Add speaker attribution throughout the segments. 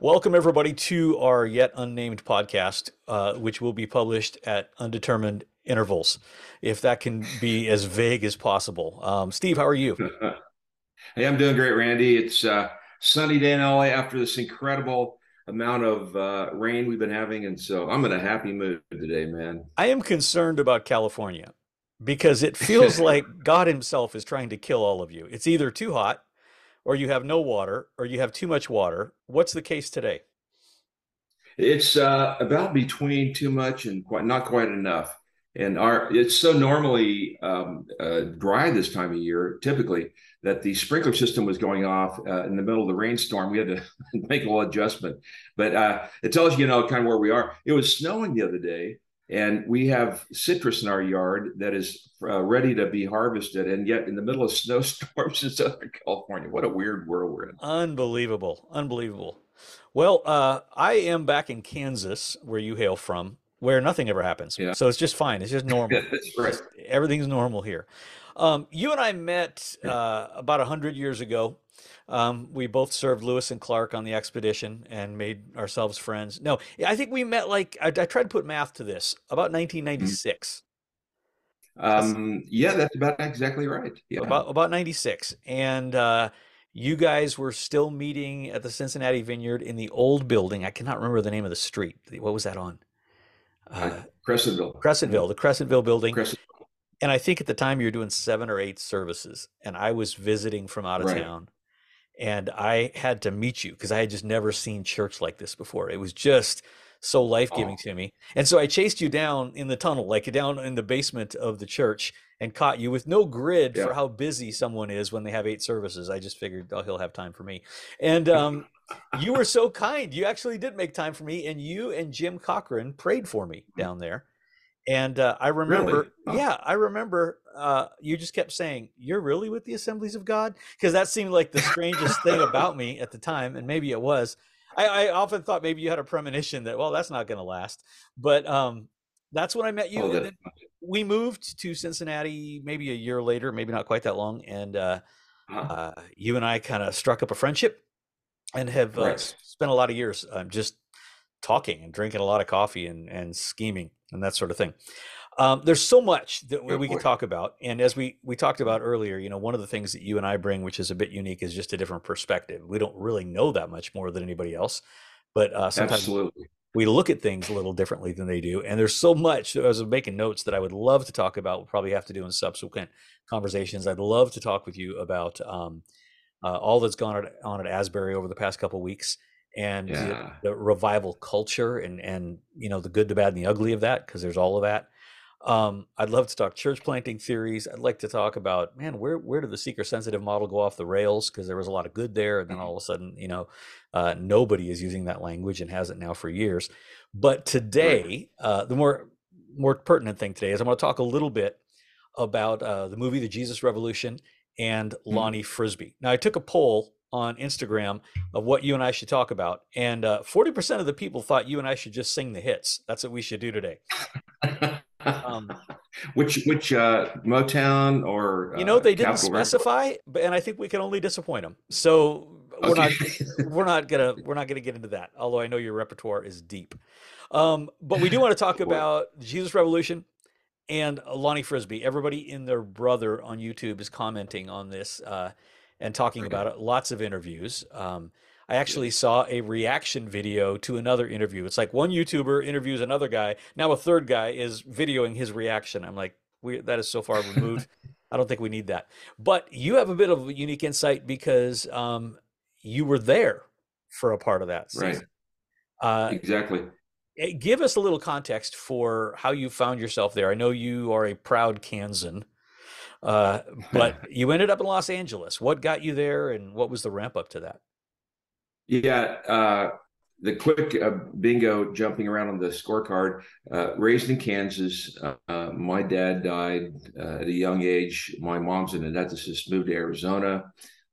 Speaker 1: Welcome, everybody, to our yet unnamed podcast, uh, which will be published at undetermined intervals, if that can be as vague as possible. Um, Steve, how are you?
Speaker 2: hey, I'm doing great, Randy. It's uh, sunny day in LA after this incredible amount of uh, rain we've been having, and so I'm in a happy mood today, man.
Speaker 1: I am concerned about California because it feels like God Himself is trying to kill all of you. It's either too hot or you have no water, or you have too much water. What's the case today?
Speaker 2: It's uh, about between too much and quite not quite enough. And our it's so normally um, uh, dry this time of year, typically, that the sprinkler system was going off uh, in the middle of the rainstorm. We had to make a little adjustment, but uh, it tells you, you know, kind of where we are. It was snowing the other day, and we have citrus in our yard that is uh, ready to be harvested and yet in the middle of snowstorms in southern california what a weird world we're in.
Speaker 1: Unbelievable unbelievable. Well uh, i am back in kansas where you hail from where nothing ever happens. Yeah. so it's just fine it's just normal.
Speaker 2: Right.
Speaker 1: everything's normal here um, you and i met uh, about 100 years ago um, we both served Lewis and Clark on the expedition and made ourselves friends. No, I think we met like I, I tried to put math to this about 1996.
Speaker 2: Um, yeah, that's about exactly right. Yeah,
Speaker 1: about about 96, and uh, you guys were still meeting at the Cincinnati Vineyard in the old building. I cannot remember the name of the street. What was that on?
Speaker 2: Uh, Crescentville.
Speaker 1: Crescentville, the Crescentville building. Crescentville. And I think at the time you were doing seven or eight services, and I was visiting from out of right. town and I had to meet you because I had just never seen church like this before. It was just so life giving oh. to me. And so I chased you down in the tunnel, like down in the basement of the church, and caught you with no grid yeah. for how busy someone is when they have eight services. I just figured, oh, he'll have time for me. And um, you were so kind. You actually did make time for me, and you and Jim Cochran prayed for me mm. down there. And uh, I remember, really? oh. yeah, I remember uh, you just kept saying, "You're really with the Assemblies of God," because that seemed like the strangest thing about me at the time, and maybe it was. I, I, often thought maybe you had a premonition that, well, that's not going to last. But um, that's when I met you. Oh, we moved to Cincinnati maybe a year later, maybe not quite that long, and uh, uh-huh. uh, you and I kind of struck up a friendship and have uh, right. spent a lot of years um, just talking and drinking a lot of coffee and, and scheming and that sort of thing. Um, there's so much that we can talk about, and as we we talked about earlier, you know, one of the things that you and I bring, which is a bit unique, is just a different perspective. We don't really know that much more than anybody else, but uh, sometimes Absolutely. we look at things a little differently than they do. And there's so much. As I was making notes that I would love to talk about. We'll probably have to do in subsequent conversations. I'd love to talk with you about um, uh, all that's gone on at Asbury over the past couple weeks and yeah. the, the, revival culture and and you know the good, the bad, and the ugly of that because there's all of that. Um, I'd love to talk church planting theories. I'd like to talk about man, where where did the seeker sensitive model go off the rails? Because there was a lot of good there, and then mm-hmm. all of a sudden, you know, uh, nobody is using that language and hasn't now for years. But today, uh, the more more pertinent thing today is I'm going to talk a little bit about uh, the movie The Jesus Revolution and mm-hmm. Lonnie Frisbee. Now, I took a poll on Instagram of what you and I should talk about. And uh, 40% of the people thought you and I should just sing the hits. That's what we should do today.
Speaker 2: um, which which uh, Motown or
Speaker 1: uh, you know they didn't specify, but and I think we can only disappoint them. So we're okay. not we're not gonna we're not gonna get into that. Although I know your repertoire is deep. Um, but we do want to talk about Jesus Revolution and Lonnie Frisbee. Everybody in their brother on YouTube is commenting on this. Uh, and talking about it. Lots of interviews. Um, I actually saw a reaction video to another interview. It's like one YouTuber interviews another guy. Now a third guy is videoing his reaction. I'm like, we, that is so far removed. I don't think we need that. But you have a bit of a unique insight because um, you were there for a part of that
Speaker 2: season. Right. Uh, exactly.
Speaker 1: Eh, give us a little context for how you found yourself there. I know you are a proud Kansan. Uh, but you ended up in Los Angeles. What got you there, and what was the ramp up to that?
Speaker 2: Yeah, uh, the quick uh, bingo jumping around on the scorecard. Uh, raised in Kansas. Uh, my dad died uh, at a young age. My mom's an anaesthetist. Moved to Arizona.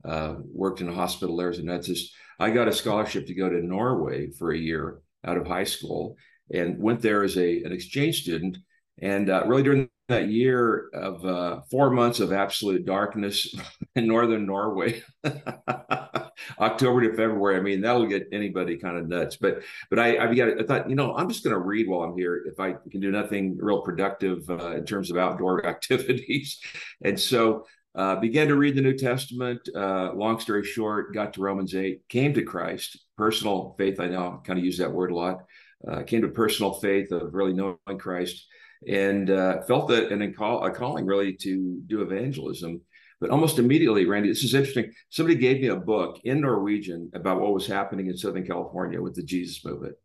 Speaker 2: worked in a hospital there as an anaesthetist. I got a scholarship to go to Norway for a year out of high school, and went there as a an exchange student. And really, during that year of uh, four months of absolute darkness in northern Norway, October to February. I mean, that'll get anybody kind of nuts. But but I I, began, I thought, you know, I'm just going to read while I'm here if I can do nothing real productive uh, in terms of outdoor activities. And so uh, began to read the New Testament. Uh, long story short, got to Romans 8, came to Christ, personal faith. I now kind of use that word a lot. Uh, came to personal faith of really knowing Christ and uh, felt that and a calling really to do evangelism. But almost immediately, Randy, this is interesting. Somebody gave me a book in Norwegian about what was happening in Southern California with the Jesus movement.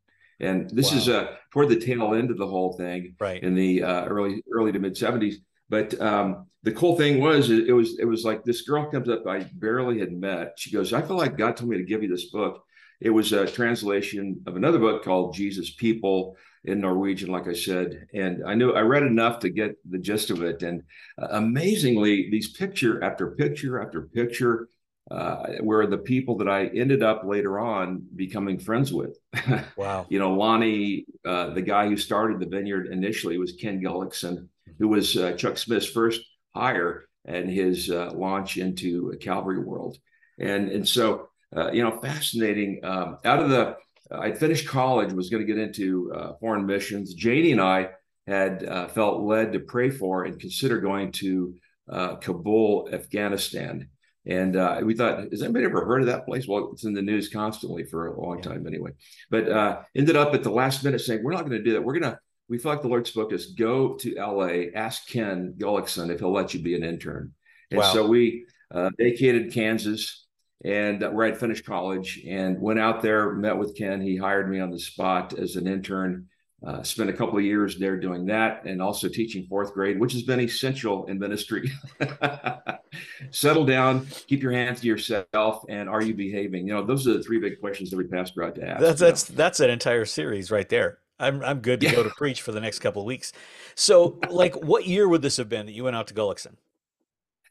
Speaker 2: And this wow. is uh, toward the tail end of the whole thing,
Speaker 1: right?
Speaker 2: In the uh, early early to mid seventies. But um, the cool thing was, it was it was like this girl comes up I barely had met. She goes, "I feel like God told me to give you this book." It was a translation of another book called Jesus People in Norwegian, like I said. And I knew I read enough to get the gist of it. And uh, amazingly, these picture after picture after picture uh, were the people that I ended up later on becoming friends with.
Speaker 1: Wow.
Speaker 2: you know, Lonnie, uh, the guy who started the vineyard initially was Ken Gulliksen, who was uh, Chuck Smith's first hire and his uh, launch into Calvary World. And, and so, uh, you know, fascinating. Um, out of the I'd finished college, was going to get into uh, foreign missions. Janie and I had uh, felt led to pray for and consider going to uh, Kabul, Afghanistan. And uh, we thought, has anybody ever heard of that place? Well, it's in the news constantly for a long time anyway. But uh, ended up at the last minute saying, we're not going to do that. We're going to, we felt like the Lord spoke to us, go to LA, ask Ken Gulliksen if he'll let you be an intern. And wow. so we uh, vacated Kansas, and where I'd finished college and went out there, met with Ken. He hired me on the spot as an intern. Uh, spent a couple of years there doing that and also teaching fourth grade, which has been essential in ministry. Settle down, keep your hands to yourself, and are you behaving? You know, those are the three big questions every pastor ought to ask.
Speaker 1: That's that's know? that's an entire series right there. I'm I'm good to yeah. go to preach for the next couple of weeks. So, like, what year would this have been that you went out to Gulliksen?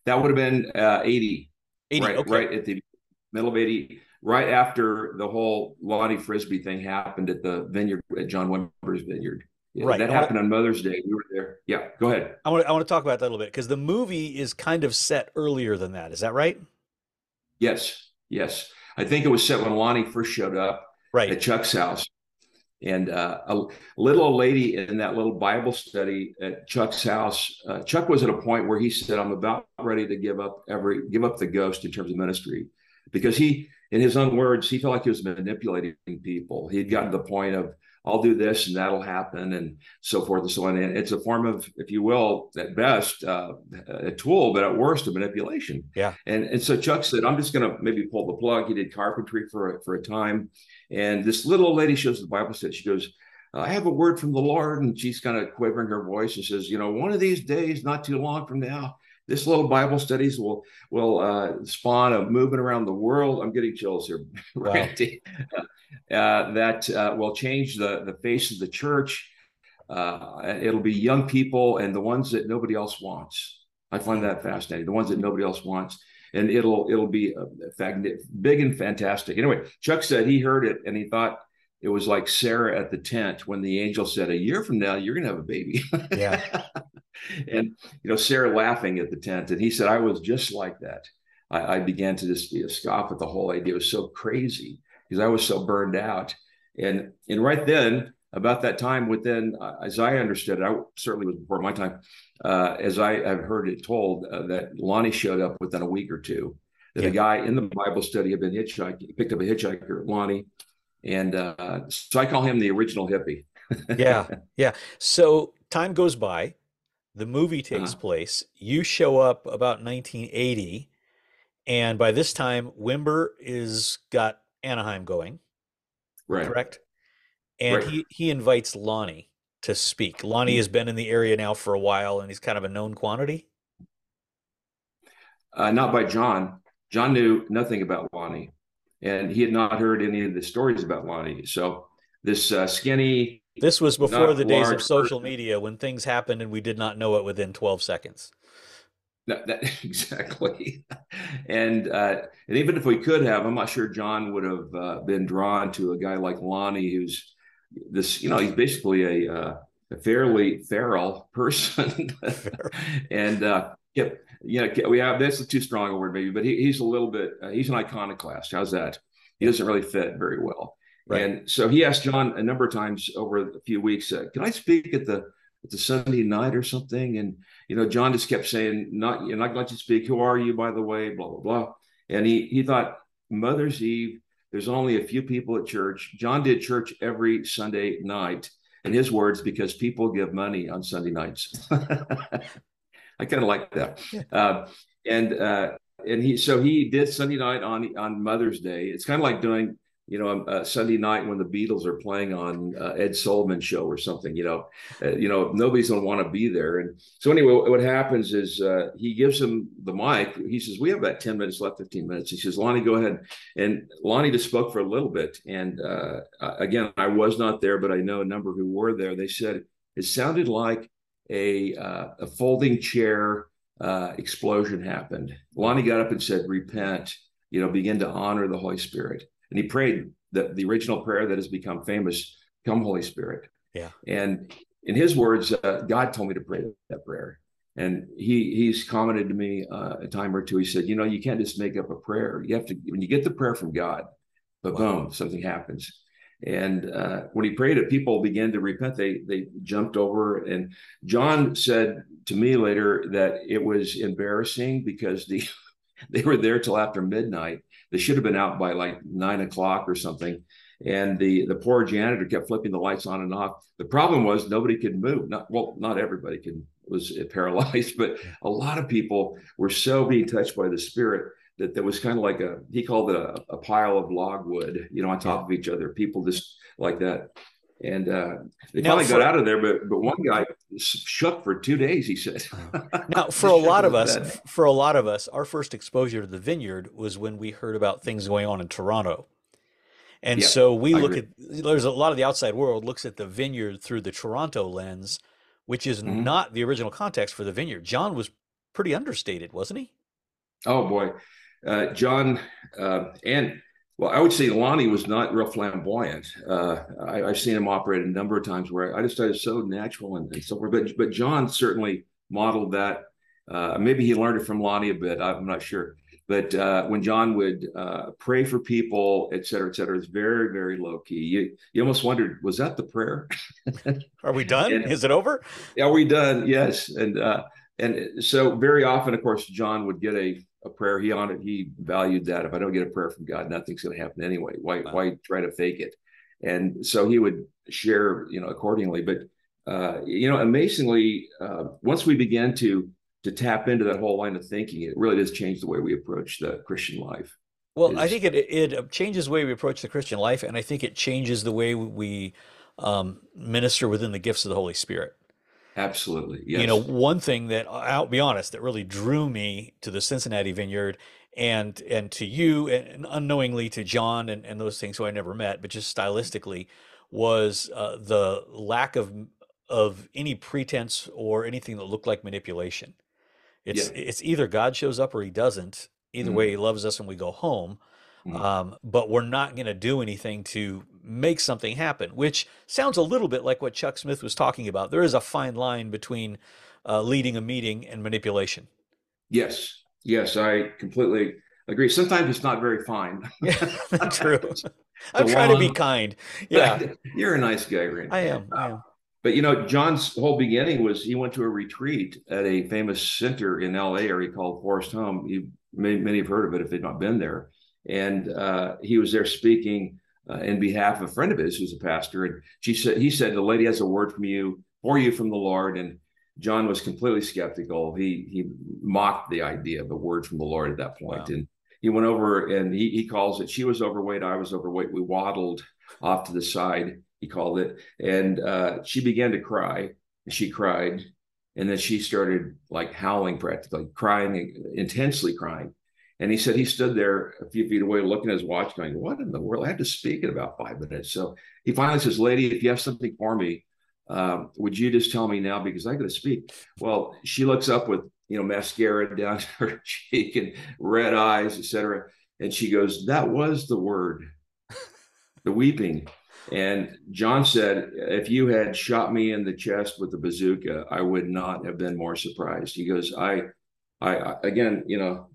Speaker 2: That would have been uh, 80.
Speaker 1: 80,
Speaker 2: right,
Speaker 1: okay.
Speaker 2: right at the middle of 80, right after the whole Lonnie Frisbee thing happened at the vineyard at John Wimber's vineyard. Yeah, right. That happened on Mother's Day. We were there. Yeah, go ahead.
Speaker 1: I want to, I want to talk about that a little bit because the movie is kind of set earlier than that. Is that right?
Speaker 2: Yes. Yes. I think it was set when Lonnie first showed up
Speaker 1: right.
Speaker 2: at Chuck's house. And uh, a little old lady in that little Bible study at Chuck's house, uh, Chuck was at a point where he said, "I'm about ready to give up every give up the ghost in terms of ministry." Because he, in his own words, he felt like he was manipulating people. He had gotten to the point of, I'll do this and that'll happen and so forth and so on. And it's a form of, if you will, at best, uh, a tool, but at worst, a manipulation.
Speaker 1: Yeah.
Speaker 2: And and so Chuck said, I'm just going to maybe pull the plug. He did carpentry for a, for a time, and this little old lady shows the Bible said she goes, I have a word from the Lord, and she's kind of quivering her voice and says, you know, one of these days, not too long from now, this little Bible studies will will uh, spawn a movement around the world. I'm getting chills here, Randy. Uh, that uh, will change the the face of the church. Uh, it'll be young people and the ones that nobody else wants. I find that fascinating. The ones that nobody else wants, and it'll it'll be uh, big and fantastic. Anyway, Chuck said he heard it and he thought it was like Sarah at the tent when the angel said, "A year from now, you're going to have a baby."
Speaker 1: Yeah.
Speaker 2: and you know, Sarah laughing at the tent, and he said, "I was just like that." I, I began to just you know, scoff at the whole idea. It was so crazy because I was so burned out, and and right then, about that time, within uh, as I understood it, I certainly was before my time. Uh, as I have heard it told, uh, that Lonnie showed up within a week or two. That yeah. a guy in the Bible study had been hitchhiking, picked up a hitchhiker, Lonnie, and uh, so I call him the original hippie.
Speaker 1: yeah, yeah. So time goes by, the movie takes uh-huh. place. You show up about 1980, and by this time, Wimber is got Anaheim going.
Speaker 2: Right.
Speaker 1: Correct. And right. he he invites Lonnie to speak. Lonnie has been in the area now for a while, and he's kind of a known quantity.
Speaker 2: Uh, not by John. John knew nothing about Lonnie and he had not heard any of the stories about Lonnie. So this uh, skinny.
Speaker 1: This was before the days of social person, media when things happened and we did not know it within 12 seconds.
Speaker 2: That, that, exactly. and uh, and even if we could have, I'm not sure John would have uh, been drawn to a guy like Lonnie, who's this. You know, he's basically a uh, a fairly feral person, and uh, yep, yeah, we have that's a too strong a word maybe, but he, he's a little bit uh, he's an iconoclast. How's that? He doesn't really fit very well. Right. And so he asked John a number of times over a few weeks, uh, "Can I speak at the at the Sunday night or something?" And you know, John just kept saying, "Not, you're not going to speak. Who are you, by the way?" Blah blah blah. And he he thought Mother's Eve. There's only a few people at church. John did church every Sunday night, in his words, because people give money on Sunday nights. I kind of like that. Uh, and uh, and he so he did Sunday night on on Mother's Day. It's kind of like doing you know a Sunday night when the Beatles are playing on uh, Ed Sullivan show or something. You know, uh, you know nobody's gonna want to be there. And so anyway, what happens is uh, he gives him the mic. He says, "We have about ten minutes left, fifteen minutes." He says, "Lonnie, go ahead." And Lonnie just spoke for a little bit. And uh, again, I was not there, but I know a number who were there. They said it sounded like a uh, a folding chair uh, explosion happened. Lonnie got up and said, "Repent." You know, begin to honor the Holy Spirit and he prayed the, the original prayer that has become famous come holy spirit
Speaker 1: yeah
Speaker 2: and in his words uh, god told me to pray that prayer and he he's commented to me uh, a time or two he said you know you can't just make up a prayer you have to when you get the prayer from god but wow. boom something happens and uh, when he prayed it people began to repent they they jumped over and john said to me later that it was embarrassing because the they were there till after midnight they should have been out by like nine o'clock or something. And the the poor janitor kept flipping the lights on and off. The problem was nobody could move. Not well, not everybody could was paralyzed, but a lot of people were so being touched by the spirit that there was kind of like a he called it a, a pile of logwood, you know, on top of each other. People just like that. And uh, they now finally for, got out of there, but but one guy shook for two days. He said.
Speaker 1: now, for a lot of us, for a lot of us, our first exposure to the vineyard was when we heard about things going on in Toronto, and yeah, so we I look agree. at. There's a lot of the outside world looks at the vineyard through the Toronto lens, which is mm-hmm. not the original context for the vineyard. John was pretty understated, wasn't he?
Speaker 2: Oh boy, uh, John uh, and well, I would say Lonnie was not real flamboyant. Uh, I, have seen him operate a number of times where I just thought it was so natural and, and so forth. But but John certainly modeled that. Uh, maybe he learned it from Lonnie a bit. I'm not sure. But uh, when John would uh, pray for people, et cetera, et cetera, it's very, very low key. You you almost wondered, was that the prayer?
Speaker 1: Are we done? and, Is it over?
Speaker 2: Are we done? Yes. And uh, and so very often, of course, John would get a a prayer. He on it. He valued that. If I don't get a prayer from God, nothing's going to happen anyway. Why wow. why try to fake it? And so he would share, you know, accordingly. But uh, you know, amazingly, uh, once we began to to tap into that whole line of thinking, it really does change the way we approach the Christian life.
Speaker 1: Well, it's, I think it it changes the way we approach the Christian life, and I think it changes the way we um, minister within the gifts of the Holy Spirit.
Speaker 2: Absolutely. Yes.
Speaker 1: You know, one thing that I'll be honest, that really drew me to the Cincinnati Vineyard and and to you and unknowingly to John and, and those things who I never met, but just stylistically, was uh, the lack of of any pretense or anything that looked like manipulation. It's yeah. it's either God shows up or he doesn't. Either mm-hmm. way, he loves us and we go home. Mm-hmm. Um, but we're not going to do anything to make something happen, which sounds a little bit like what Chuck Smith was talking about. There is a fine line between uh, leading a meeting and manipulation.
Speaker 2: Yes, yes, I completely agree. Sometimes it's not very fine.
Speaker 1: yeah, true. I'm trying long, to be kind. Yeah,
Speaker 2: you're a nice guy, Randy.
Speaker 1: I am. I am.
Speaker 2: But you know, John's whole beginning was he went to a retreat at a famous center in LA area called Forest Home. You may, many have heard of it if they've not been there. And uh, he was there speaking uh, in behalf of a friend of his who's a pastor. And she said, he said, the lady has a word from you, for you from the Lord. And John was completely skeptical. He he mocked the idea of a word from the Lord at that point. Wow. And he went over and he, he calls it, she was overweight, I was overweight. We waddled off to the side, he called it. And uh, she began to cry. She cried. And then she started like howling practically, crying, intensely crying. And he said he stood there a few feet away looking at his watch, going, What in the world? I had to speak in about five minutes. So he finally says, Lady, if you have something for me, um, would you just tell me now because I got to speak? Well, she looks up with you know mascara down her cheek and red eyes, etc. And she goes, That was the word, the weeping. And John said, if you had shot me in the chest with a bazooka, I would not have been more surprised. He goes, I, I, again, you know,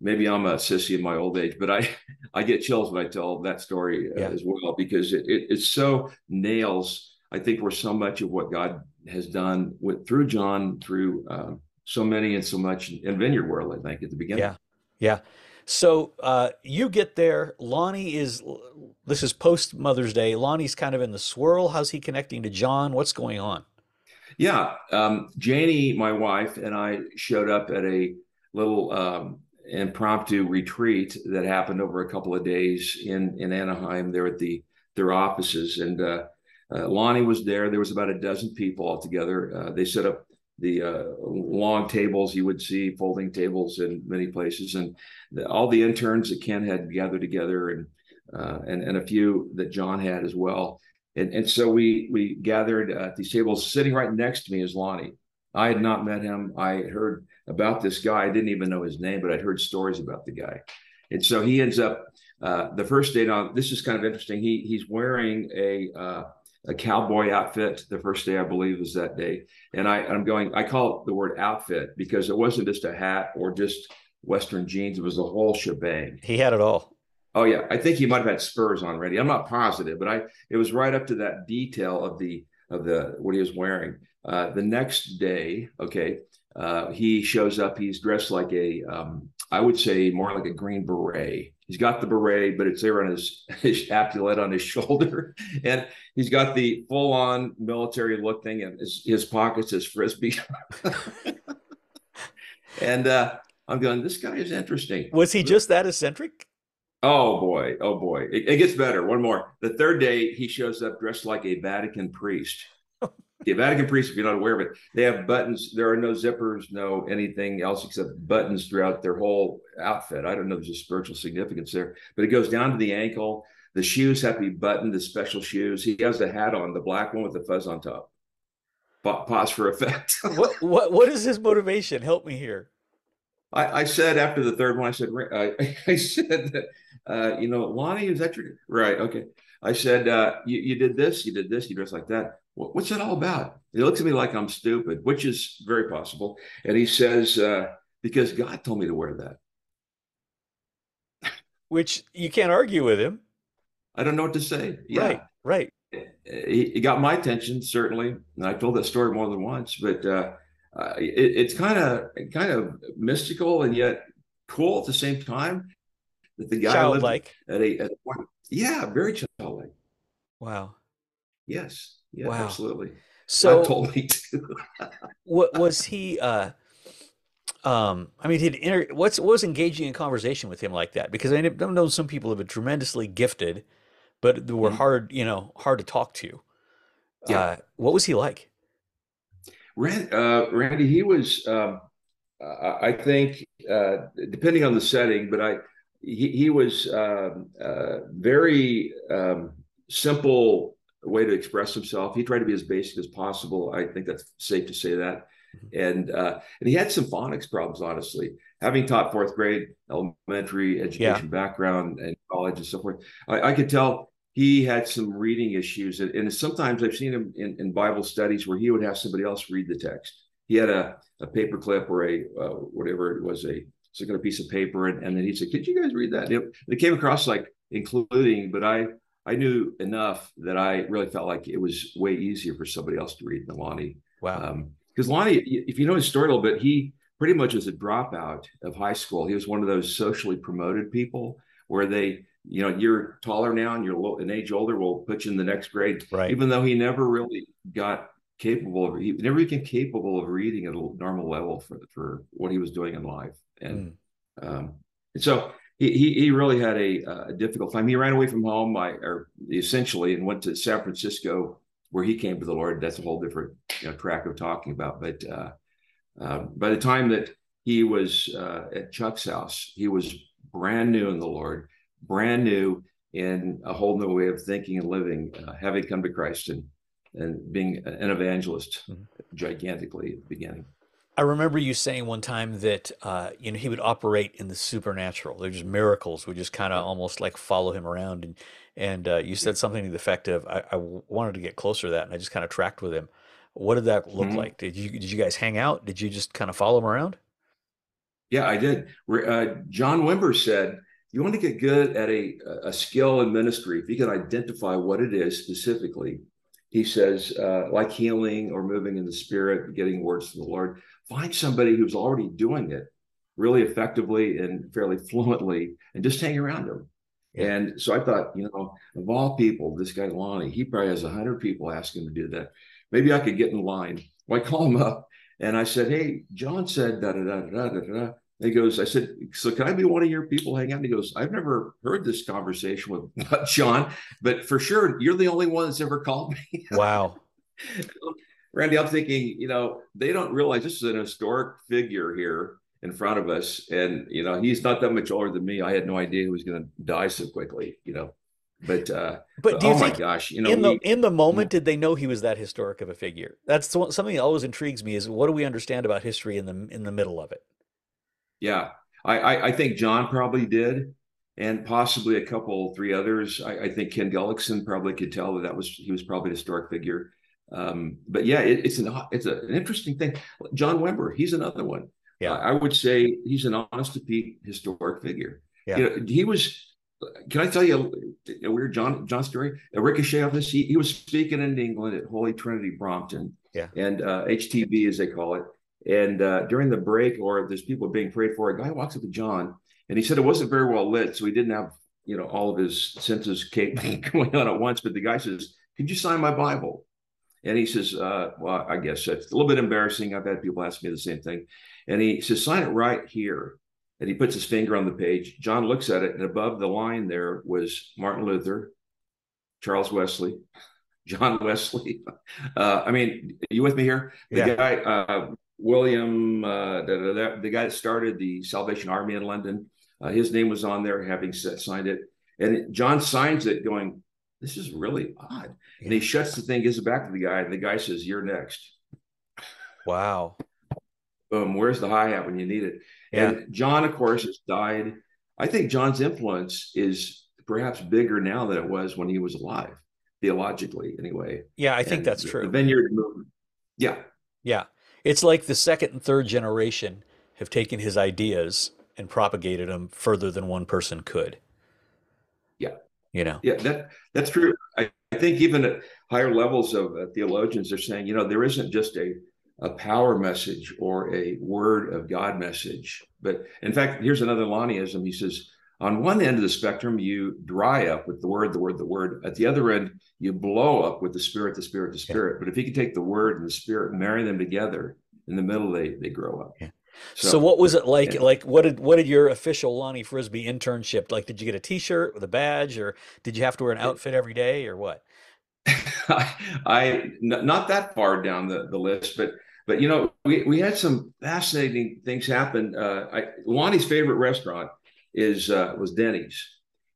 Speaker 2: maybe I'm a sissy in my old age, but I, I get chills when I tell that story uh, yeah. as well because it, it, it so nails, I think, where so much of what God has done with through John, through uh, so many and so much in Vineyard World. I think at the beginning.
Speaker 1: Yeah, yeah. So uh, you get there. Lonnie is. This is post Mother's Day. Lonnie's kind of in the swirl. How's he connecting to John? What's going on?
Speaker 2: Yeah, um, Janie, my wife, and I showed up at a little um, impromptu retreat that happened over a couple of days in in Anaheim. There at the their offices, and uh, uh, Lonnie was there. There was about a dozen people altogether. Uh, they set up the uh, long tables you would see, folding tables in many places, and the, all the interns that Ken had gathered together, and uh, and and a few that John had as well. And and so we we gathered at these tables. Sitting right next to me is Lonnie. I had not met him. I heard about this guy. I didn't even know his name, but I'd heard stories about the guy. And so he ends up uh, the first day on. This is kind of interesting. He he's wearing a uh, a cowboy outfit the first day, I believe, was that day. And I, I'm going, I call it the word outfit because it wasn't just a hat or just Western jeans, it was the whole shebang.
Speaker 1: He had it all.
Speaker 2: Oh yeah, I think he might have had spurs on ready. I'm not positive, but I it was right up to that detail of the of the what he was wearing. Uh, the next day, okay, uh, he shows up. He's dressed like a, um, I would say more like a green beret. He's got the beret, but it's there on his, his on his shoulder. And he's got the full on military look thing and his, his pockets, his frisbee. and uh, I'm going, this guy is interesting.
Speaker 1: Was he just that eccentric?
Speaker 2: Oh boy. Oh boy. It, it gets better. One more. The third day, he shows up dressed like a Vatican priest. The Vatican priests, if you're not aware of it, they have buttons. There are no zippers, no anything else except buttons throughout their whole outfit. I don't know if there's a spiritual significance there, but it goes down to the ankle. The shoes have to be buttoned, the special shoes. He has the hat on, the black one with the fuzz on top. Pause for effect.
Speaker 1: what, what, what is his motivation? Help me here.
Speaker 2: I, I said after the third one, I said, I, I said that, uh, you know, Lonnie, is that your, right? Okay. I said, uh, you, you did this, you did this, you dressed like that what's that all about? He looks at me like I'm stupid, which is very possible. And he says, uh, because God told me to wear that.
Speaker 1: Which you can't argue with him.
Speaker 2: I don't know what to say. Yeah.
Speaker 1: Right, right.
Speaker 2: He, he, got my attention certainly, and I told that story more than once. But uh, uh, it, it's kind of kind of mystical and yet cool at the same time.
Speaker 1: That the guy childlike
Speaker 2: at a, at a yeah, very childlike.
Speaker 1: Wow.
Speaker 2: Yes. Yeah, wow. absolutely.
Speaker 1: So
Speaker 2: God told me to.
Speaker 1: what was he? Uh, um, I mean, he'd inter- what's what was engaging in conversation with him like that? Because I don't know some people have been tremendously gifted, but they were mm-hmm. hard, you know, hard to talk to. Yeah. Uh, what was he like?
Speaker 2: Rand, uh, Randy, he was. Um, I think, uh, depending on the setting, but I he, he was um, uh, very um, simple way to express himself. He tried to be as basic as possible. I think that's safe to say that. Mm-hmm. And uh, and he had some phonics problems, honestly. Having taught fourth grade elementary education yeah. background and college and so forth, I, I, could tell he had some reading issues. And, and sometimes I've seen him in, in, Bible studies where he would have somebody else read the text. He had a, a paper clip or a uh, whatever it was, a some piece of paper, and, and then he'd say, "Could you guys read that?" And it, it came across like including, but I I knew enough that I really felt like it was way easier for somebody else to read than Lonnie.
Speaker 1: Wow.
Speaker 2: Because um, Lonnie, if you know his story a little bit, he pretty much was a dropout of high school. He was one of those socially promoted people where they, you know, you're taller now and you're an age older, we'll put you in the next grade.
Speaker 1: Right.
Speaker 2: Even though he never really got capable of, he never became capable of reading at a normal level for, for what he was doing in life. And, mm. um, and so he, he really had a, a, difficult time. He ran away from home, I, or essentially, and went to San Francisco, where he came to the Lord. That's a whole different you know, track of talking about. But uh, uh, by the time that he was uh, at Chuck's house, he was brand new in the Lord, brand new in a whole new way of thinking and living, uh, having come to Christ and and being an evangelist, mm-hmm. gigantically at the beginning.
Speaker 1: I remember you saying one time that uh, you know he would operate in the supernatural. They're just miracles would just kind of almost like follow him around, and and uh, you said something to the effect of, I, I wanted to get closer to that, and I just kind of tracked with him. What did that look
Speaker 2: Mhm.
Speaker 1: like? Did you did you guys hang out? Did you just kind of follow him around?
Speaker 2: Yeah, I did. Uh, John Wimber said, "You want to get good at a a skill in ministry. If you can identify what it is specifically, he says, uh, like healing or moving in the spirit, getting words from the Lord. Find somebody who's already doing it really effectively and fairly fluently, and just hang around them."
Speaker 1: Yeah.
Speaker 2: And so I thought, you know, of all people, this guy Lonnie, he probably has a hundred people asking him to do that. Maybe I could get in line. Well, I call him up and I said, Hey, John said da da da da da da. He goes, I said, so can I be one of your people hang out? And he goes, I've never heard this conversation with John, but for sure, you're the only one that's ever called me.
Speaker 1: Wow.
Speaker 2: Randy, I'm thinking, you know, they don't realize this is an historic figure here in front of us. And, you know, he's not that much older than me. I had no idea he was going to die so quickly, you know. But, uh,
Speaker 1: But do you
Speaker 2: oh my gosh, you know,
Speaker 1: in the
Speaker 2: we,
Speaker 1: in the moment did they know he was that historic of a figure? That's something that always intrigues me is what do we understand about history in the in the middle of it?
Speaker 2: Yeah, I, I, I think John probably did. And possibly a couple, three others. I, I think Ken Gulliksen probably could tell that that was he was probably a historic figure. Um, but yeah, it, it's an it's a, an interesting thing. John Wimber, he's another one.
Speaker 1: Yeah.
Speaker 2: I would say he's an honest to Pete historic figure.
Speaker 1: Yeah.
Speaker 2: You know, he was. Can I tell you a, a weird John John story? A ricochet of this. He, he was speaking in England at Holy Trinity Brompton,
Speaker 1: Yeah.
Speaker 2: and uh, HTB as they call it. And uh, during the break, or there's people being prayed for, a guy walks up to John, and he said it wasn't very well lit, so he didn't have you know all of his senses going on at once. But the guy says, "Could you sign my Bible?" And he says, uh, "Well, I guess it's a little bit embarrassing. I've had people ask me the same thing." And he says, "Sign it right here." And he puts his finger on the page. John looks at it, and above the line there was Martin Luther, Charles Wesley, John Wesley. Uh, I mean, are you with me here? The
Speaker 1: Yeah.
Speaker 2: guy, uh, William, uh, da, da, the guy that started the Salvation Army in London, uh, his name was on there, having set, signed it. And John signs it, going, "This is really odd." And he shuts the thing, gives it back to the guy, and the guy says, "You're next."
Speaker 1: Wow.
Speaker 2: Boom. Where's the hi hat when you need it?
Speaker 1: Yeah.
Speaker 2: And John, of course, has died. I think John's influence is perhaps bigger now than it was when he was alive, theologically, anyway.
Speaker 1: Yeah, I think
Speaker 2: And
Speaker 1: that's
Speaker 2: the-
Speaker 1: true.
Speaker 2: The vineyard movement. Yeah.
Speaker 1: Yeah. It's like the second and third generation have taken his ideas and propagated them further than one person could.
Speaker 2: Yeah.
Speaker 1: You know.
Speaker 2: Yeah, that that's true. I, I think even at higher levels of uh, theologians are saying, you know, there isn't just a a power message or a word of God message, but in fact, here's another Lonnieism. He says, on one end of the spectrum, you dry up with the word, the word, the word. At the other end, you blow up with the spirit, the spirit, the
Speaker 1: Yeah.
Speaker 2: spirit. But if you can take the word and the spirit and marry them together, in the middle, they they grow up.
Speaker 1: Yeah. So, what was it like? Like what did what did your official Lonnie Frisbee internship like? Did you get a T-shirt with a badge, or did you have to wear an outfit every day, or what?
Speaker 2: I not that far down the, the list, but but you know we, we had some fascinating things happen. Uh, I, Lonnie's favorite restaurant is uh, was Denny's,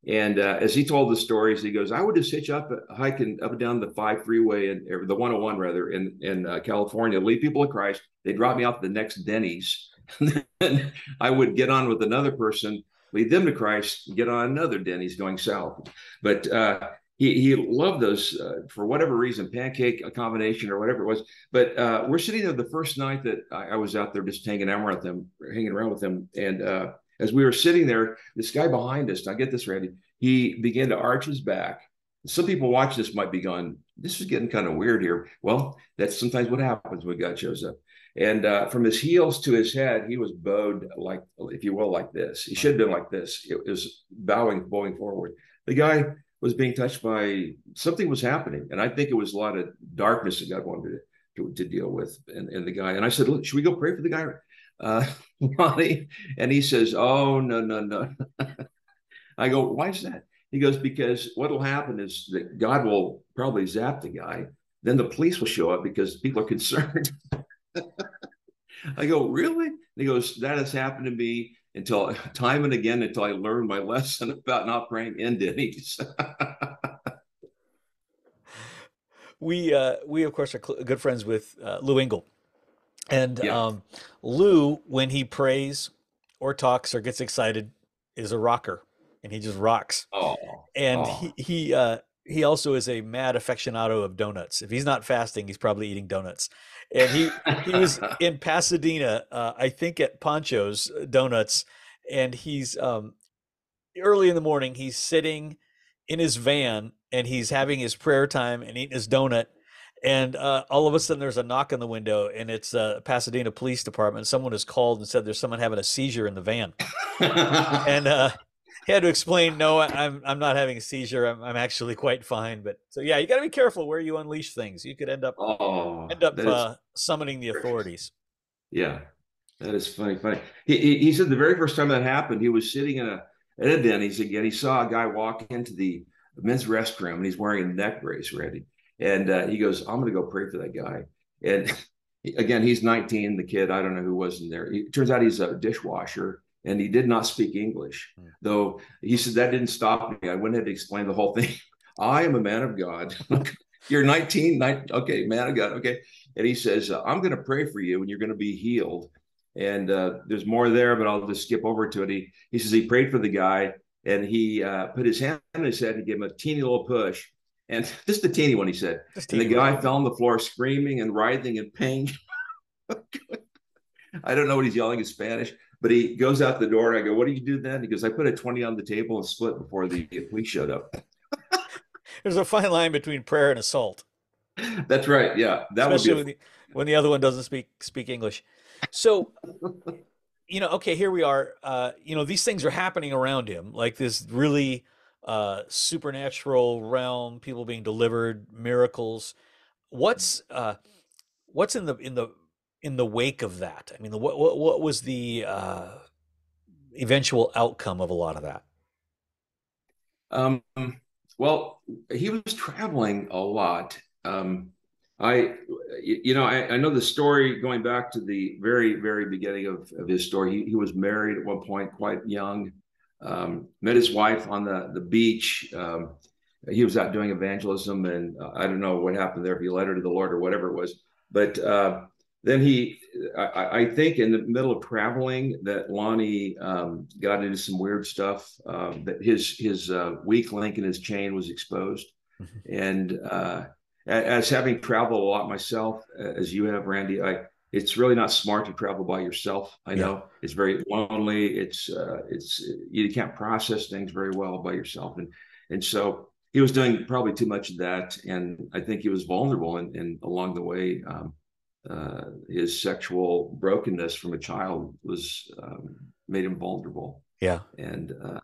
Speaker 2: and uh, as he told the stories, he goes, "I would just hitch up hiking up and down the five freeway and the 101 rather in in uh, California, lead people of Christ. They drop me off at the next Denny's, and then I would get on with another person." Lead them to Christ, get on another Denny's going south. But uh, he he loved those uh, for whatever reason, pancake a combination or whatever it was. But uh, we're sitting there the first night that I, I was out there just hanging around with them, hanging around with them, and uh, as we were sitting there, this guy behind us, I get this, Randy, he began to arch his back. Some people watching this might be going, "This is getting kind of weird here." Well, that's sometimes what happens when God shows up. And uh, from his heels to his head, he was bowed like, if you will, like this. He should have been like this. It was bowing, bowing forward. The guy was being touched by something was happening, and I think it was a lot of darkness that God wanted to, to, to deal with. And, and the guy, and I said, "Look, should we go pray for the guy, uh, Lonnie?" And he says, "Oh no, no, no." I go, "Why is that?" He goes, "Because what will happen is that God will probably zap the guy. Then the police will show up because people are concerned." I go, really? And he goes, that has happened to me until time and again until I learned my lesson about not praying in Denny's.
Speaker 1: We uh, we of course are cl- good friends with uh, Lou Engle, And yeah. um, Lou, when he prays or talks or gets excited, is a rocker, and he just rocks.
Speaker 2: Oh,
Speaker 1: and
Speaker 2: oh.
Speaker 1: he he uh, he also is a mad aficionado of donuts. If he's not fasting, he's probably eating donuts. And he he was in Pasadena, uh, I think at Pancho's Donuts, and he's um, early in the morning. He's sitting in his van and he's having his prayer time and eating his donut. And uh, all of a sudden, there's a knock on the window, and it's uh, Pasadena Police Department. Someone has called and said there's someone having a seizure in the van, and uh, he had to explain, "No, I'm I'm not having a seizure. I'm I'm actually quite fine." But so yeah, you got to be careful where you unleash things. You could end up
Speaker 2: oh,
Speaker 1: end up uh, summoning the authorities.
Speaker 2: Yeah, that is funny. Funny. He, he, he said the very first time that happened, he was sitting in a at he said, again. He saw a guy walk into the men's restroom and he's wearing a neck brace ready. And uh, he goes, I'm going to go pray for that guy. And again, he's 19, the kid, I don't know who was in there. It turns out he's a dishwasher and he did not speak English, mm. though he said that didn't stop me. I went ahead and explained the whole thing. I am a man of God. you're 19, 19, okay, man of God, okay. And he says, uh, I'm going to pray for you and you're going to be healed. And uh, there's more there, but I'll just skip over to it. He, he says he prayed for the guy and he uh, put his hand on his head and gave him a teeny little push. And just a teeny one, he said. And the guy one. fell on the floor screaming and writhing in pain. I don't know what he's yelling in Spanish, but he goes out the door. And I go, What do you do then? He goes, I put a 20 on the table and split before the police showed up.
Speaker 1: There's a fine line between prayer and assault.
Speaker 2: That's right. Yeah.
Speaker 1: That Especially a- when, the, when the other one doesn't speak speak English. So you know, okay, here we are. Uh, you know, these things are happening around him, like this really uh, supernatural realm, people being delivered, miracles. What's uh, what's in the in the in the wake of that? I mean, the, what what what was the uh, eventual outcome of a lot of that?
Speaker 2: Um, well, he was traveling a lot. Um, I, you know, I, I, know the story going back to the very, very beginning of, of his story. He, he was married at one point, quite young. Um, met his wife on the the beach. Um, he was out doing evangelism, and uh, I don't know what happened there. If he led her to the Lord or whatever it was, but uh, then he, I, I, think, in the middle of traveling, that Lonnie um, got into some weird stuff. Um, that his his uh, weak link in his chain was exposed, mm-hmm. and uh, as having traveled a lot myself, as you have, Randy, I it's really not smart to travel by yourself. I know yeah. it's very lonely. It's uh, it's you can't process things very well by yourself, and and so he was doing probably too much of that, and I think he was vulnerable, and, and along the way, um, uh, his sexual brokenness from a child was um, made him vulnerable.
Speaker 1: Yeah,
Speaker 2: and uh,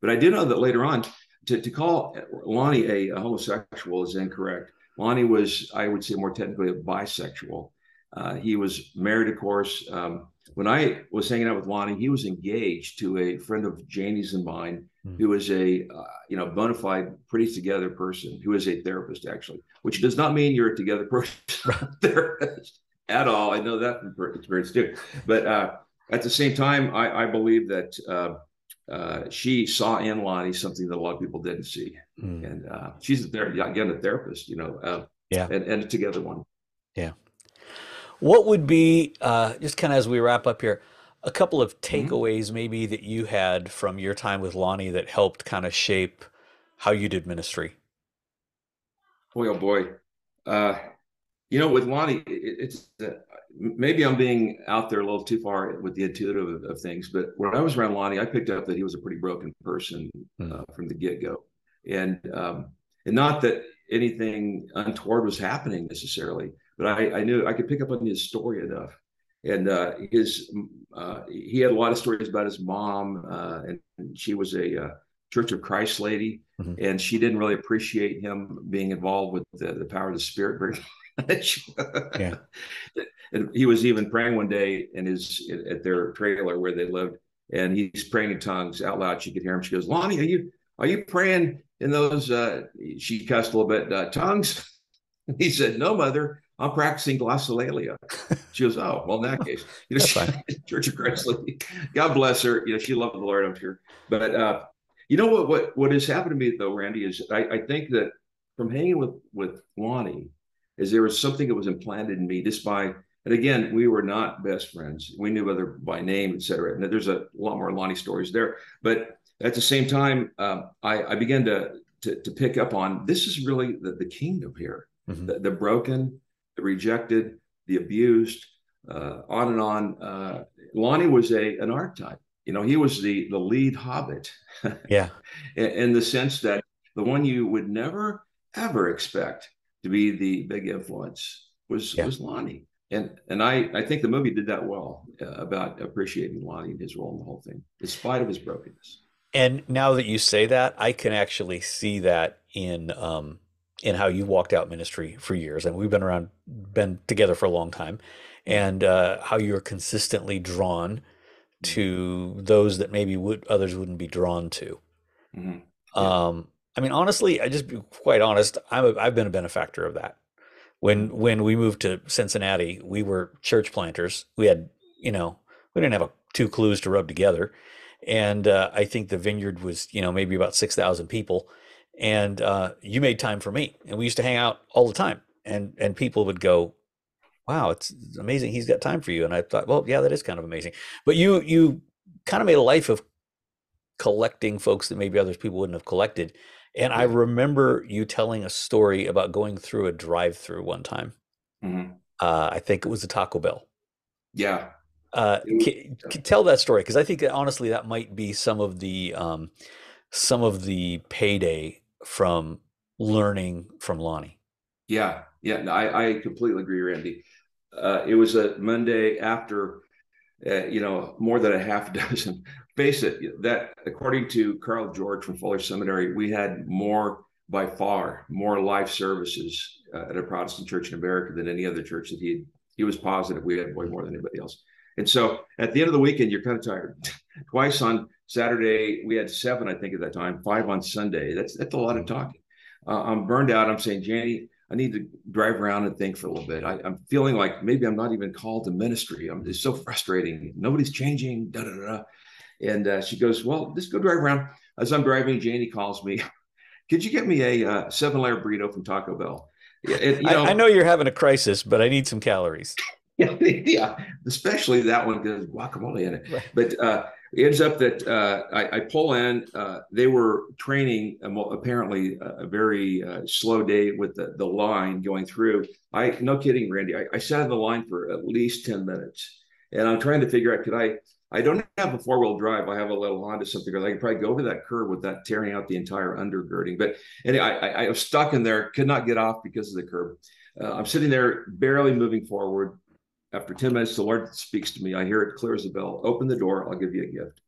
Speaker 2: but I do know that later on, to, to call Lonnie a, a homosexual is incorrect Lonnie was, I would say, more technically a bisexual. Uh, he was married, of course. Um, when I was hanging out with Lonnie, he was engaged to a friend of Janie's and mine, mm. who is a uh, you know bona fide, pretty together person, who is a therapist actually, which does not mean you're a together person therapist at all. I know that from experience too. But uh, at the same time, I, I believe that uh, uh, she saw in Lonnie something that a lot of people didn't see, mm. and uh, she's a ther- again a therapist, you know, uh,
Speaker 1: yeah,
Speaker 2: and, and a together one.
Speaker 1: Yeah. What would be uh, just kind of as we wrap up here, a couple of mm-hmm. takeaways mm-hmm. maybe that you had from your time with Lonnie that helped kind of shape how you did ministry?
Speaker 2: Boy, oh boy, uh, you know, with Lonnie, it, it's maybe I'm being out there a little too far with the intuitive of, of, things, but when I was around Lonnie, I picked up that he was a pretty broken person hmm. uh, from the get go, and um, and not that anything untoward was happening necessarily, but I, I knew I could pick up on his story enough, and uh, his uh, he had a lot of stories about his mom, uh, and she was a uh, Church of Christ lady, mm-hmm. and she didn't really appreciate him being involved with the, the power of the Spirit very much.
Speaker 1: yeah.
Speaker 2: And he was even praying one day in his at their trailer where they lived, and he's praying in tongues out loud. She could hear him. She goes, "Lonnie, are you are you praying in those?" Uh, she cussed a little bit. Uh, tongues. He said, "No, mother, I'm practicing glossolalia." She goes, "Oh, well, in that case, you know, she, Church of Christ, God bless her. You know, she loved the Lord, I'm sure. But uh, you know what? What what has happened to me though, Randy, is I, I think that from hanging with with Lonnie is there was something that was implanted in me just by And again, we were not best friends. We knew other by name, et cetera. And there's a lot more Lonnie stories there. But at the same time, um, I, I, began to, to, to pick up on this is really the, the kingdom here. Mm-hmm. The, the, broken, the rejected, the abused, uh, on and on. Uh, Lonnie was a an archetype. You know, he was the the lead hobbit.
Speaker 1: yeah.
Speaker 2: in, in the sense that the one you would never ever expect to be the big influence was yeah. was Lonnie. And and I I think the movie did that well uh, about appreciating Lonnie and his role in the whole thing, in spite of his brokenness.
Speaker 1: And now that you say that, I can actually see that in um in how you walked out ministry for years, and we've been around, been together for a long time, and uh, how you're consistently drawn to those that maybe would others wouldn't be drawn to. Mm-hmm. Yeah. Um, I mean, honestly, I just be quite honest. I'm a, I've been a benefactor of that. When when we moved to Cincinnati, we were church planters. We had, you know, we didn't have a, two clues to rub together, and uh, I think the vineyard was, you know, maybe about six thousand people, and uh, you made time for me, and we used to hang out all the time, and and people would go, wow, it's amazing he's got time for you. And I thought, well, yeah, that is kind of amazing. But you you kind of made a life of collecting folks that maybe others people wouldn't have collected. And I remember you telling a story about going through a drive-through one time. Mm-hmm. Uh, I think it was a Taco Bell.
Speaker 2: Yeah.
Speaker 1: Uh, can, can tell that story because I think that honestly that might be some of the um, some of the payday from learning from Lonnie.
Speaker 2: Yeah, yeah, no, I, I completely agree, Randy. Uh, it was a Monday after, uh, you know, more than a half dozen. Face it, that according to Carl George from Fuller Seminary, we had more by far more life services uh, at a Protestant church in America than any other church that he he was positive we had way more than anybody else. And so at the end of the weekend, you're kind of tired. Twice on Saturday, we had seven, I think, at that time. Five on Sunday. That's that's a lot of talking. Uh, I'm burned out. I'm saying, Janie, I need to drive around and think for a little bit. I, am feeling like maybe I'm not even called to ministry. I'm it's so frustrating. Nobody's changing. Da da da. And uh, she goes, "Well, just go drive around." As I'm driving, Janie calls me. Could you get me a uh, seven layer burrito from Taco Bell?
Speaker 1: It, you know, I, I, know you're having a crisis, but I need some calories.
Speaker 2: Yeah, yeah, especially that one because guacamole in it. Right. But uh, it ends up that uh, I, I, pull in. Uh, they were training um, apparently a, very uh, slow day with the, the line going through. I no kidding, Randy. I, I sat in the line for at least ten minutes, and I'm trying to figure out could I. I don't have a four wheel drive. I have a little Honda something. I can probably go over that curb without tearing out the entire undergirding. But anyway, I, I, I was stuck in there, could not get off because of the curb. Uh, I'm sitting there, barely moving forward. After 10 minutes, the Lord speaks to me. I hear it clear as a bell. Open the door. I'll give you a gift.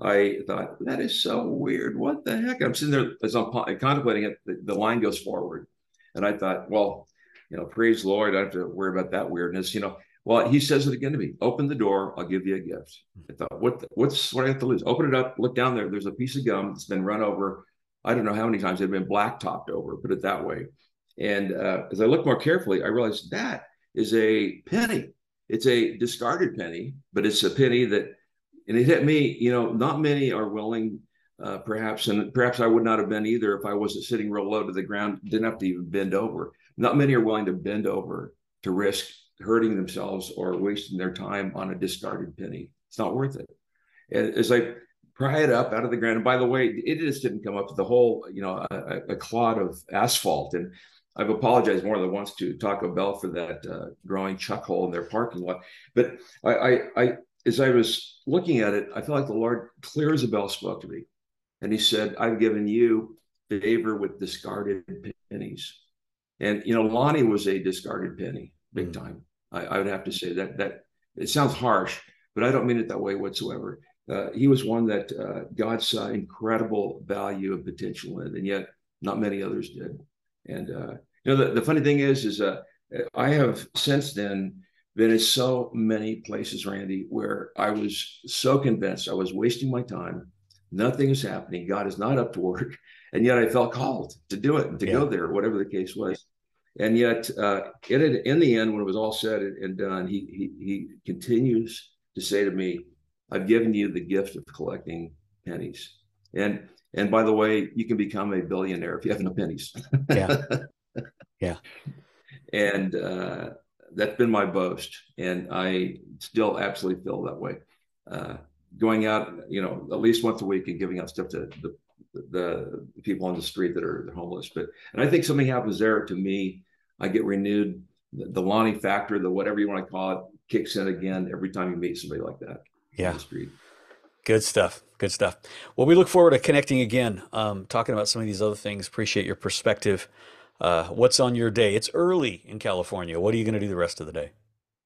Speaker 2: I thought, that is so weird. What the heck? I'm sitting there as I'm contemplating it. The, the line goes forward. And I thought, well, you know, praise the Lord. I have to worry about that weirdness. You know, well, he says it again to me. Open the door. I'll give you a gift. I thought, what? The, what's what I have to lose? Open it up. Look down there. There's a piece of gum that's been run over. I don't know how many times it had been black topped over. Put it that way. And uh, as I look more carefully, I realized that is a penny it's a discarded penny, but it's a penny that, and it hit me. You know, not many are willing, uh, perhaps, and perhaps I would not have been either if I wasn't sitting real low to the ground, didn't have to even bend over. Not many are willing to bend over to risk hurting themselves or wasting their time on a discarded penny. It's not worth it. And as I pry it up out of the ground, and by the way, it just didn't come up the whole, you know, a, a clod of asphalt. And I've apologized more than once to Taco Bell for that uh, drawing chuck hole in their parking lot. But I, I, I, as I was looking at it, I felt like the Lord clear as a bell spoke to me, and He said, "I've given you favor with discarded pennies." And you know, Lonnie was a discarded penny, big mm-hmm. time. I, I, would have to say that that it sounds harsh, but I don't mean it that way whatsoever. Uh, he was one that uh, God saw incredible value and potential in, and yet not many others did. And uh, you know, the, the funny thing is, is uh, I have since then been in so many places, Randy, where I was so convinced I was wasting my time. Nothing is happening. God is not up to work. And yet I felt called to do it and to yeah. go there, whatever the case was. And yet, uh, it had, in the end, when it was all said and done, he, he, he continues to say to me, I've given you the gift of collecting pennies. And and by the way, you can become a billionaire if you have no pennies.
Speaker 1: yeah. Yeah.
Speaker 2: And uh, that's been my boast, and I still absolutely feel that way. Uh, going out, you know, at least once a week and giving out stuff to the the people on the street that are homeless. But and I think something happens there to me. I get renewed. The, the Lonnie factor, the whatever you want to call it, kicks in again every time you meet somebody like that.
Speaker 1: Yeah. the street. Good stuff. Good stuff. Well, we look forward to connecting again, um, talking about some of these other things. Appreciate your perspective. Uh, what's on your day? It's early in California. What are you going to do the rest of the day?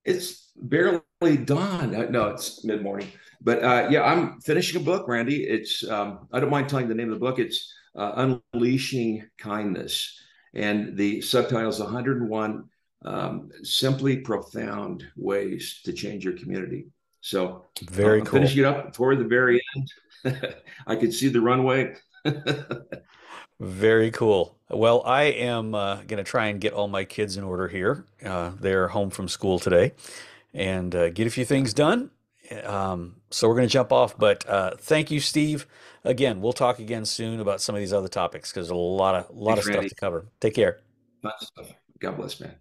Speaker 2: It's barely dawn. No, it's mid morning. But uh, yeah, I'm finishing a book, Randy. It's um, I don't mind telling the name of the book. It's uh, Unleashing Kindness, and the subtitle is 101 um, simply profound ways to change your community. So
Speaker 1: very
Speaker 2: uh,
Speaker 1: cool.
Speaker 2: Finishing it up toward the very end. I could see the runway.
Speaker 1: Very cool. Well, I am uh, going to try and get all my kids in order here. Uh, they're home from school today and uh, get a few things done. Um, so we're going to jump off. But uh, thank you, Steve. Again, we'll talk again soon about some of these other topics because a lot of a lot Thanks, of stuff Randy. to cover. Take care.
Speaker 2: God bless, man.